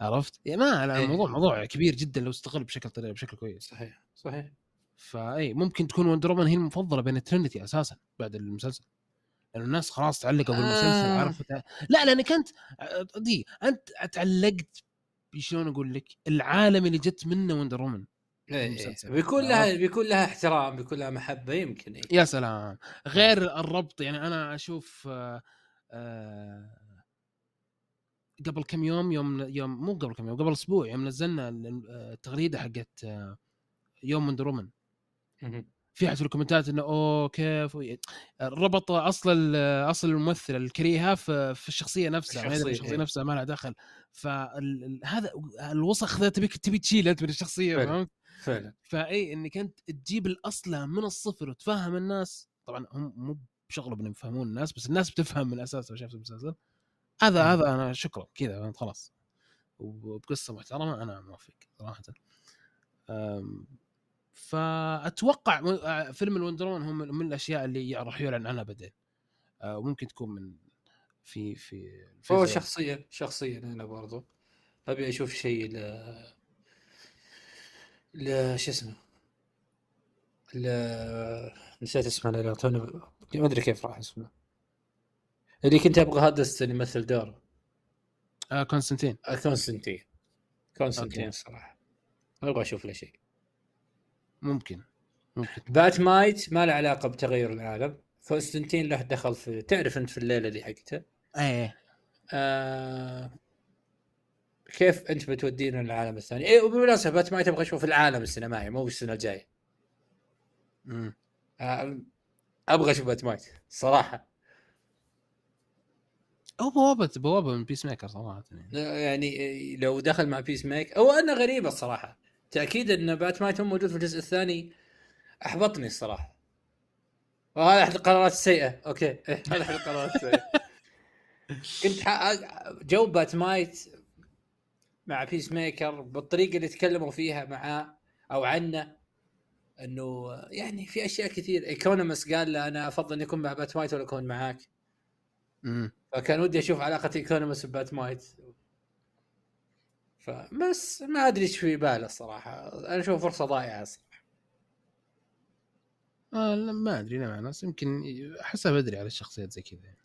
عرفت؟ يعني ما لا، إيه. الموضوع موضوع كبير جدا لو استغل بشكل طريقه بشكل كويس صحيح صحيح فاي ممكن تكون Wonder Woman هي المفضلة بين ال Trinity أساسا بعد المسلسل الناس خلاص تعلقوا بالمسلسل آه. عرفت لا لانك انت دي أنت تعلقت شلون أقول لك العالم اللي جت منه Wonder Woman إيه، المسلسل. إيه. بيكون لها بيكون لها احترام بيكون لها محبة يمكن إيه. يا سلام غير الربط يعني أنا أشوف آه، آه، قبل كم يوم يوم يوم مو قبل كم يوم قبل أسبوع يوم نزلنا ال- التغريدة حقت آه، يوم Wonder Woman. في أحد في الكومنتات إنه أوه كيف ربط أصل أصل الممثله الكريهه في الشخصية نفسها هي الشخصية، الشخصية إيه. نفسها ما لها دخل فهذا الوسخ ذا تبيك تبي تشيله انت من الشخصية فعلا. فهمت؟ فعلا فاي إنك أنت تجيب الأصل من الصفر وتفهم الناس طبعا هم مو بشغله انهم يفهمون الناس بس الناس بتفهم من أساس لو شافت المسلسل هذا مم. هذا أنا شكرا كذا فهمت خلاص وبقصة محترمة أنا موافق صراحة فأتوقع آه، فيلم الوندرون هم من الأشياء اللي راح يعلن عنها بعدين. آه، وممكن تكون من في في هو في- شخصيا شخصيا أنا برضو. أبي أشوف شيء ل ل شو اسمه؟ ل نسيت اسمه لا توني ما أدري كيف راح اسمه. اللي كنت أبغى هادستون يمثل دوره. آه كونستانتين. آه، كونستانتين. كونستانتين. الصراحه أبغى أشوف له شيء. ممكن. ممكن. Bat-Mite ما له علاقة بتغير العالم. كونستانتين له دخل في تعرف أنت في الليلة دي حقته؟ إيه. آه... كيف أنت بتودينا للعالم الثاني؟ إيه وبالمناسبة Bat-Mite أبغى اشوفه في العالم السينمائي مو بالسنة الجاية. مم. آه... أبغى أشوف Bat-Mite صراحة. هو بوابة بوابة من Peacemaker صراحة. يعني. يعني إيه، لو دخل مع Peacemake هو أنا غريبه الصراحة. تأكيد أن Bat-Mite هو موجود في الجزء الثاني. أحبطني الصراحة. وهذا أحد القرارات السيئة. okay. إيه، هذا أحد القرارات السيئة. كنت. جو Bat-Mite مع Peacemaker بالطريقة اللي تكلموا فيها معاه أو عنه إنه يعني في أشياء كثير. Economos قال له أنا أفضل اني اكون مع Bat-Mite ولا أكون معاك. مم. فكان ودي أشوف علاقة Economos ب Bat-Mite فبس ما أدري إيش في باله الصراحه أنا أشوف فرصة ضائعه الصراحه آه لا ما أدري نوعا ما يمكن أحسها بدري على الشخصيات زي كذا. يعني.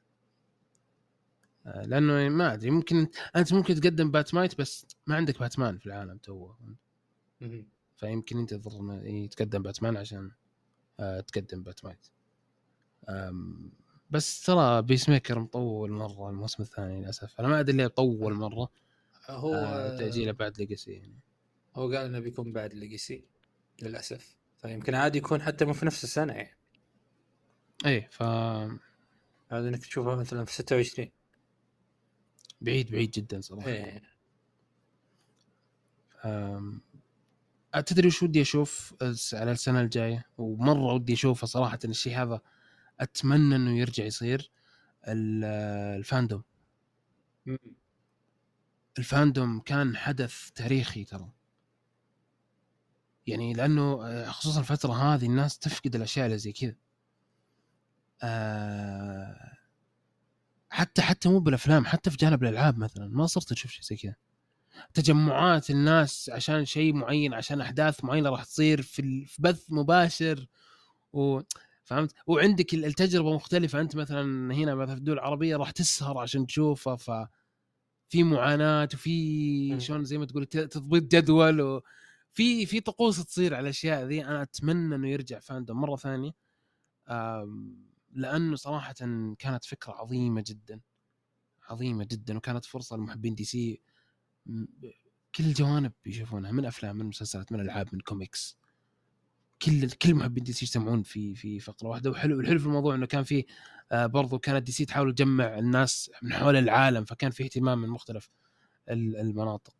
آه لأنه ما أدري ممكن أنت ممكن تقدم Bat-Mite بس ما عندك باتمان في العالم تو مهم. فيمكن ينتظر انه يتقدم باتمان عشان آه تقدم Bat-Mite. بس ترى Peacemaker مطول مرة الموسم الثاني للأسف. أنا ما أدري ليه طول مرة. هو آه تاجيله بعد Legacy يعني. هو قال إنه بيكون بعد Legacy للأسف. فيمكن عادي يكون حتى مو في نفس السنة يعني. إيه ف هذا إنك تشوفه مثلا في 26 بعيد بعيد جدا صراحة. إيه. أم، تدري وش ودي أشوف على السنة الجاية؟ ومرة ودي أشوفه صراحة الشيء هذا أتمنى إنه يرجع يصير ال- الفاندوم. الفاندوم كان حدث تاريخي ترى. يعني لأنه آه، خصوصا الفترة هذه الناس تفقد الأشياء اللي زي كذا. آه، حتى حتى مو بالأفلام حتى في جانب الألعاب مثلا ما صرت تشوف شيء زي كذا. تجمعات الناس عشان شيء معين عشان أحداث معينة راح تصير في بث مباشر. و فهمت؟ وعندك ال- التجربة مختلفة. أنت مثلا هنا مثلا في الدول العربية راح تسهر عشان تشوفها ف في معاناة وفي. شلون زي ما تقول تضبيط جدول وفي في طقوس تصير على الأشياء ذي. أنا أتمنى إنه يرجع فاندوم مرة ثانية. لأنه صراحة كانت فكرة عظيمة جدا. عظيمة جدا وكانت فرصة لمحبين DC كل الجوانب يشوفونها من أفلام من مسلسلات من ألعاب من كوميكس كل كل محبين DC يجتمعون في في فقرة واحدة. وحلو الحلو في الموضوع إنه كان في آه، برضو كانت DC تحاول تجمع الناس من حول العالم فكان في اهتمام من مختلف ال- المناطق.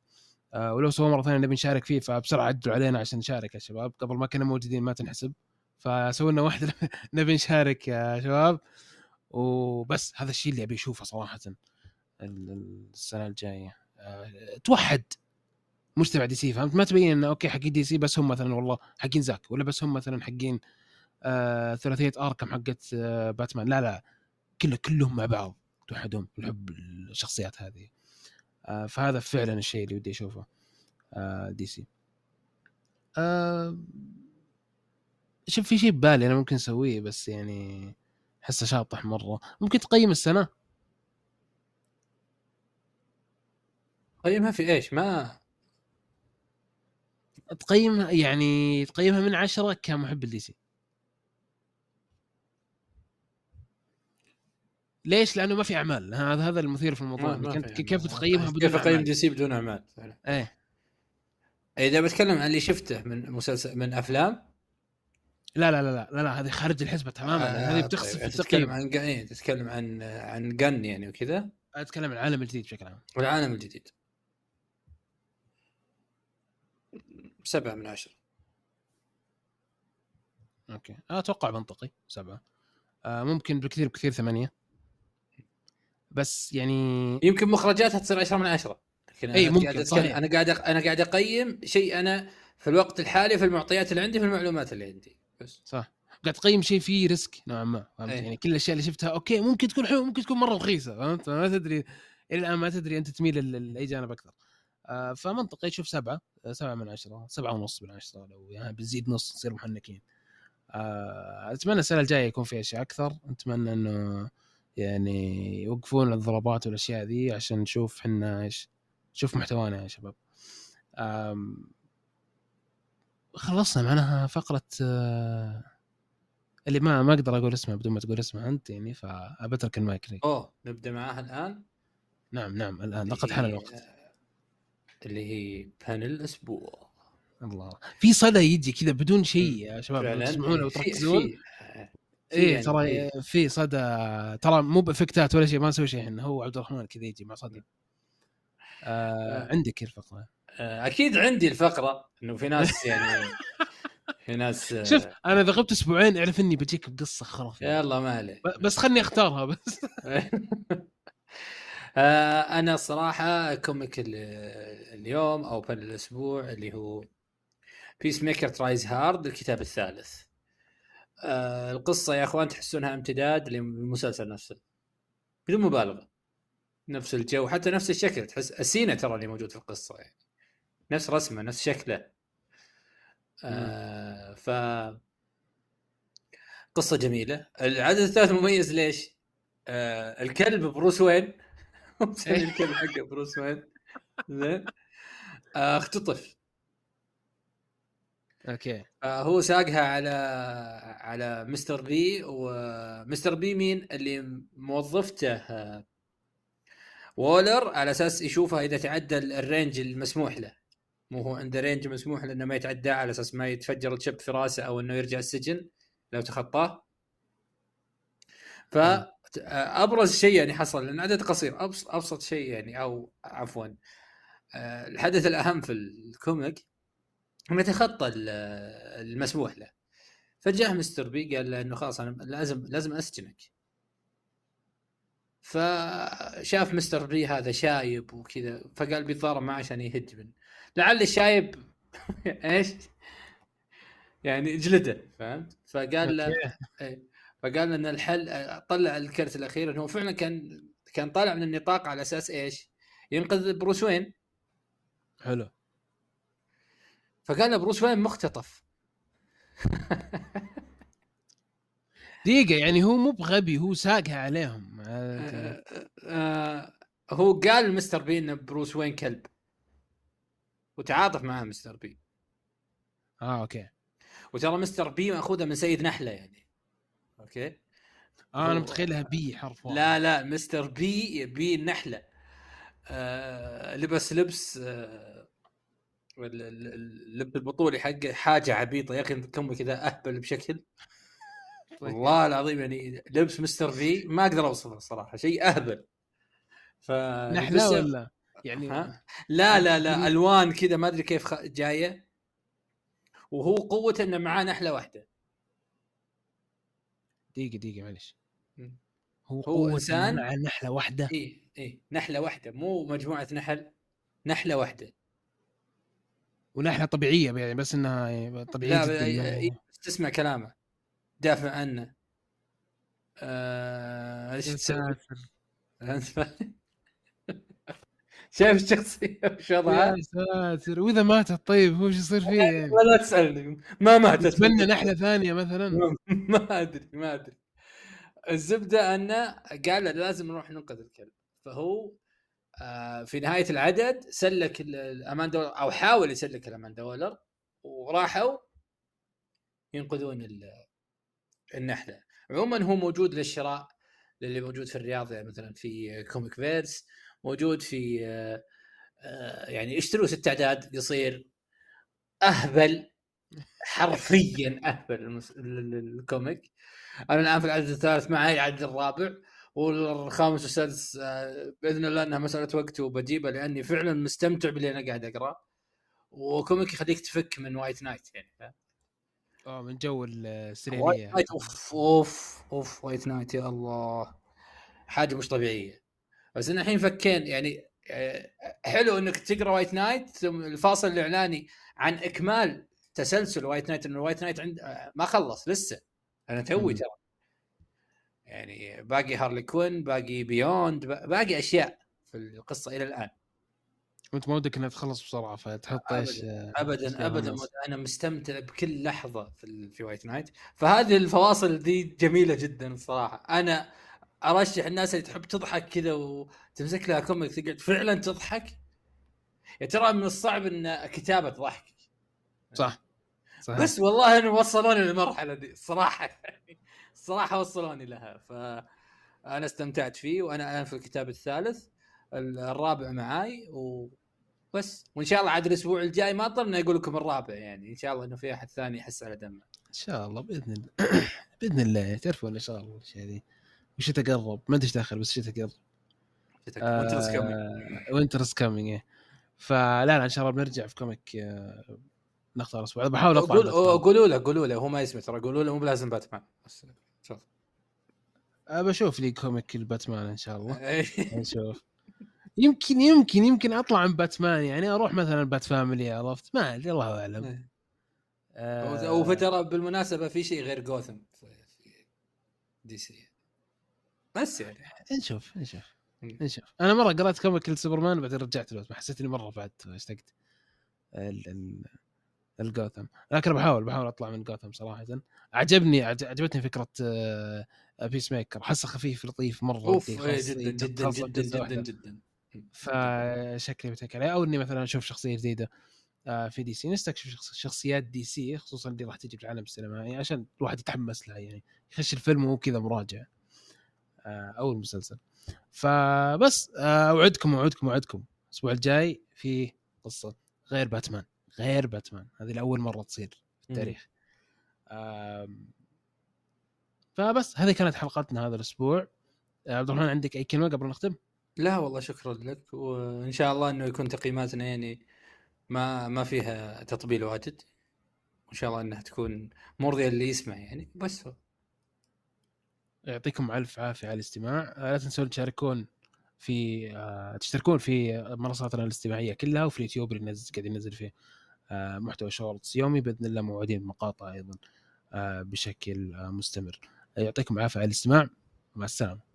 آه، ولو سووا مرة ثانية نبي نشارك فيه فبسرعة عدوا علينا عشان نشارك يا شباب. قبل ما كنا موجودين ما تنحسب. فسووا لنا واحدة نبي نشارك يا شباب. وبس هذا الشيء اللي أبي أشوفه صراحة ال- السنة الجاية. آه، توحد مجتمع DC فهمت؟ ما تبين إنه okay حقين DC بس هم مثلا والله حقين زاك ولا بس هم مثلا حقين آه ثلاثية Arkham حقت آه باتمان. لا لا كله كلهم مع بعض توحدهم الحب الشخصيات هذه. آه فهذا فعلا الشيء اللي ودي أشوفه آه DC. آه شوف في شيء ببالي أنا ممكن أسويه بس يعني أحسه شاطح مرة. ممكن تقيم السنة؟ ما في إيش؟ ما تقيمها يعني تقيمها من عشرة كمحب ال DC ليش؟ لأنه ما في أعمال. هذا هذا المثير في الموضوع. ما- ما كيف أعمال. بتقيمها بدون كيف أقيم؟ DC بدون أعمال. فعلا. إيه. إذا بتكلم عن اللي شفته من مسلسل من أفلام. لا لا لا لا. لا, لا هذه خارج الحسبة تماما. آه، هذه طيب. بتخسف في تتكلم التقييم. عن إيه، تتكلم عن عن جن يعني وكذا. أتكلم عن العالم الجديد بشكل عام. والعالم الجديد. سبعة من عشرة. أوكي. أتوقع منطقي سبعة. آه ممكن بالكثير بكثير ثمانية. بس يعني يمكن مخرجاتها تصير عشرة من عشرة. لكن أنا ممكن، قاعد صحيح. أنا قاعد أق- أنا قاعد أقيم شيء أنا في الوقت الحالي في المعطيات اللي عندي في المعلومات اللي عندي. بس. صح. قاعد تقيم شيء فيه risk نوعا ما فهمت؟ إيه. يعني كل الأشياء اللي شفتها okay ممكن تكون حلوة ممكن تكون مرة رخيصة فهمت؟ ما تدري إلى الآن ما تدري أنت تميل لاي جانب أكثر. فمنطقي. تشوف سبعة آه، سبعة من عشرة سبعة ونص من عشرة. لو يعني بتزيد نص نصير محنكين. آه أتمنى السنة الجاية يكون في أشياء أكثر. أتمنى إنه يعني يوقفون الضربات والأشياء ذي عشان نشوف إحنا إيش نشوف محتوانا يا شباب. خلصنا معناها فقرة آه اللي ما ما أقدر أقول اسمها بدون ما تقول اسمها أنت يعني فابترك المايك لك. أوه نبدأ معاها الآن؟ نعم نعم الآن لقد حان الوقت. اللي هي بانل الأسبوع الله. في صدى يجي كذا بدون شيء يا شباب لو فعلاً. تسمعون أو في- تركزون في- في إيه يعني- ترى. في صدى ترى مو بإفكتات ولا شيء ما نسوي شيء إحنا. هو عبد الرحمن كذا يجي مع صدى. آه آه. عندك الفقرة. آه، أكيد عندي الفقرة إنه في ناس يعني في ناس آه، شوف أنا إذا غبت أسبوعين أعرف إني بجيك بقصة خرافية. يلا ما عليه ب- بس خلني أختارها بس. آه، أنا صراحة comic ال- اليوم أو panel الأسبوع اللي هو Peacemaker Tries Hard الكتاب الثالث. آه، القصة يا أخوان تحسونها امتداد للمسلسل نفسه. بدون مبالغة. نفس الجو حتى نفس الشكل. تحس السينة ترى اللي موجود في القصة يعني. نفس رسمه نفس شكله. آه ف قصة جميلة. العدد الثالث مميز ليش؟ آه الكلب بروس وين؟ مسمي الكلب حقه بروس وين. زين. آه اختطف. okay. آه هو ساقها على على Mr. Bee و Mr. Bee مين؟ اللي موظفته آه وولر على أساس يشوفها إذا تعدى ال range المسموح له. مو هو عنده range مسموح له إنه ما يتعداه على أساس ما يتفجر ال chip في راسه أو إنه يرجع السجن لو تخطاه. ف أبرز شيء يعني حصل لأن عدد قصير أبسط شيء يعني أو عفوا آه، الحدث الأهم في ال comic إنه تخطى ال- المسموح له فجأة Mr. Bee قال له إنه خلاص أنا لازم لازم أسجنك فشاف Mr. Bee هذا شايب وكذا فقال بيتضارب معه عشان يهجم لعل الشايب إيش؟ يعني جلده فهمت؟ فقال له. فقال إن الحل طلع الكرت الأخير إنه فعلا كان كان طالع من النطاق على أساس إيش؟ ينقذ بروس وين؟ حلو. فقال بروس وين مختطف. دقيقة يعني هو مو بغبي هو ساقها عليهم. آه آه هو قال ل Mr. Bee إن بروس وين كلب. وتعاطف معاه Mr. Bee آه أوكي. وترى مستر بي ماخوذه من سيد نحلة يعني. أوكي؟ آه أنا متخيلها بي حرف واحد لا لا مستر بي بي النحلة. آه لبس لبس آه اللب البطولي حقه حاجة عبيطة. يا أخي كم كذا أهبل بشكل. والله العظيم يعني لبس مستر في ما أقدر أوصفه الصراحه شيء أهبل. ف نحلة ولا؟ يعني ها؟ لا لا لا ألوان كذا ما أدري كيف جاية. وهو قوته إنه معاه نحلة واحدة. دقيقة دقيقة معلش هو, هو إنسان مع نحلة واحدة. اي اي نحلة واحدة مو مجموعة نحل نحلة واحدة. ونحلة طبيعية يعني بس إنها طبيعية لا جدا تسمع كلامه. دافع عنه. آه... إيش؟ شايف الشخصية وش وضعها؟ يا ساتر. وإذا ماتت طيب هو إيش يصير فيه يعني؟ لا تسألني. ما ماتت. اتمنى نحله ثانية مثلا. ما أدري ما أدري. الزبدة انه قال لازم نروح ننقذ الكلب. فهو آه في نهاية العدد سلك الامان دولار أو حاول يسلك الامان دولار وراحوا ينقذون النحلة. عموما هو موجود للشراء للي موجود في الرياض يعني مثلا في Comic Verse. موجود في آه، آه، يعني اشتروا ست اعداد قصير أهبل حرفيا أهبل ال comic أنا الآن في العدد الثالث معي العدد الرابع والخامس والسادس آه، بإذن الله إنها مسألة وقت وبجيبه لأني فعلا مستمتع باللي أنا قاعد أقرأ. و comic يخليك تفك من White Knight يعني آه من جو السريريه White Knight أوف أوف أوف White Knight يا الله. حاجة مش طبيعية. بس إن الحين فكين يعني آه، حلو إنك تقرأ White Knight ثم الفاصل الإعلاني عن إكمال تسلسل White Knight انه White Knight عند آه، ما خلص لسه. أنا توي ترى. يعني باقي Harley Quinn باقي Beyond باقي أشياء في القصة إلى الآن. وأنت ما ودك إنها تخلص بسرعة فتحط إيش ابدا ابدا, أبداً أنا مستمتع بكل لحظة في في White Knight فهذه الفواصل دي جميلة جدا الصراحه أنا ارشح الناس اللي تحب تضحك كذا وتمسك لها كوميك تقعد فعلا تضحك؟ يا ترى من الصعب إن كتابة تضحك صح. صح. بس والله إنه وصلوني للمرحلة دي الصراحه يعني الصراحه وصلوني لها. فانا استمتعت فيه وأنا الآن في الكتاب الثالث الرابع معاي وبس وإن شاء الله عاد الأسبوع الجاي ما طلنا أقول لكم الرابع يعني. إن شاء الله إنه في أحد ثاني يحس على دمه. إن شاء الله بإذن الله. بإذن الله. تعرفون إن شاء الله الأشياء ذي وش تقرب ما أدري إيش داخل بس شتى تقرب winter's coming winter's coming فلا لا إن شاء الله بنرجع في كوميك آه، نختار الأسبوع بحاول أطلع قولوا له قولوا له هو ما يسمع ترى قولوا له مو بلازم باتمان. بس شوف. بشوف لي كوميك الباتمان إن شاء الله. إيه. نشوف يمكن يمكن يمكن أطلع من باتمان يعني أروح مثلا Bat Family عرفت؟ ما أدري الله أعلم. إيه. آه وفترى بالمناسبة في شيء غير جوثم في DC بس يعني. نشوف نشوف نشوف. أنا مرة قرأت كوميك لسوبرمان بعدين رجعت له حسيت إني مرة بعد اشتقت. الجوثم لكن بحاول بحاول أطلع من جوثم صراحة. عجبني عجبتني فكرة Peacemaker حسه خفيف لطيف مرة أوف إيه، جدا جدا جدا جدا جدا. فشكلي بتك عليه أو اني مثلا أشوف شخصية جديدة آه، في DC. نستكشف شخصيات DC خصوصا اللي راح تجي في العالم السينمائي عشان الواحد يتحمس لها يعني. يخش الفيلم وهو كذا مراجع. آه، أو المسلسل فبس آه، أوعدكم أوعدكم أوعدكم. الأسبوع الجاي في قصة غير باتمان غير باتمان. هذه لأول مرة تصير في التاريخ. فبس هذه كانت حلقتنا هذا الأسبوع. عبد الرحمن عندك أي كلمة قبل نختم؟ لا والله شكرا لك. وإن شاء الله إنه يكون تقييماتنا يعني ما ما فيها تطبيل واجد. وإن شاء الله إنها تكون مرضية للي يسمع يعني. بس. يعطيكم ألف عافية على الاستماع. لا تنسون تشاركون في آه، تشتركون في منصاتنا الاجتماعيه كلها وفي اليوتيوب اللي نزل قاعدين ننزل فيه آه، محتوى شورتس يومي بإذن الله موعودين بمقاطع أيضا آه، بشكل آه، مستمر. يعطيكم العافية على الاستماع. مع السلامة.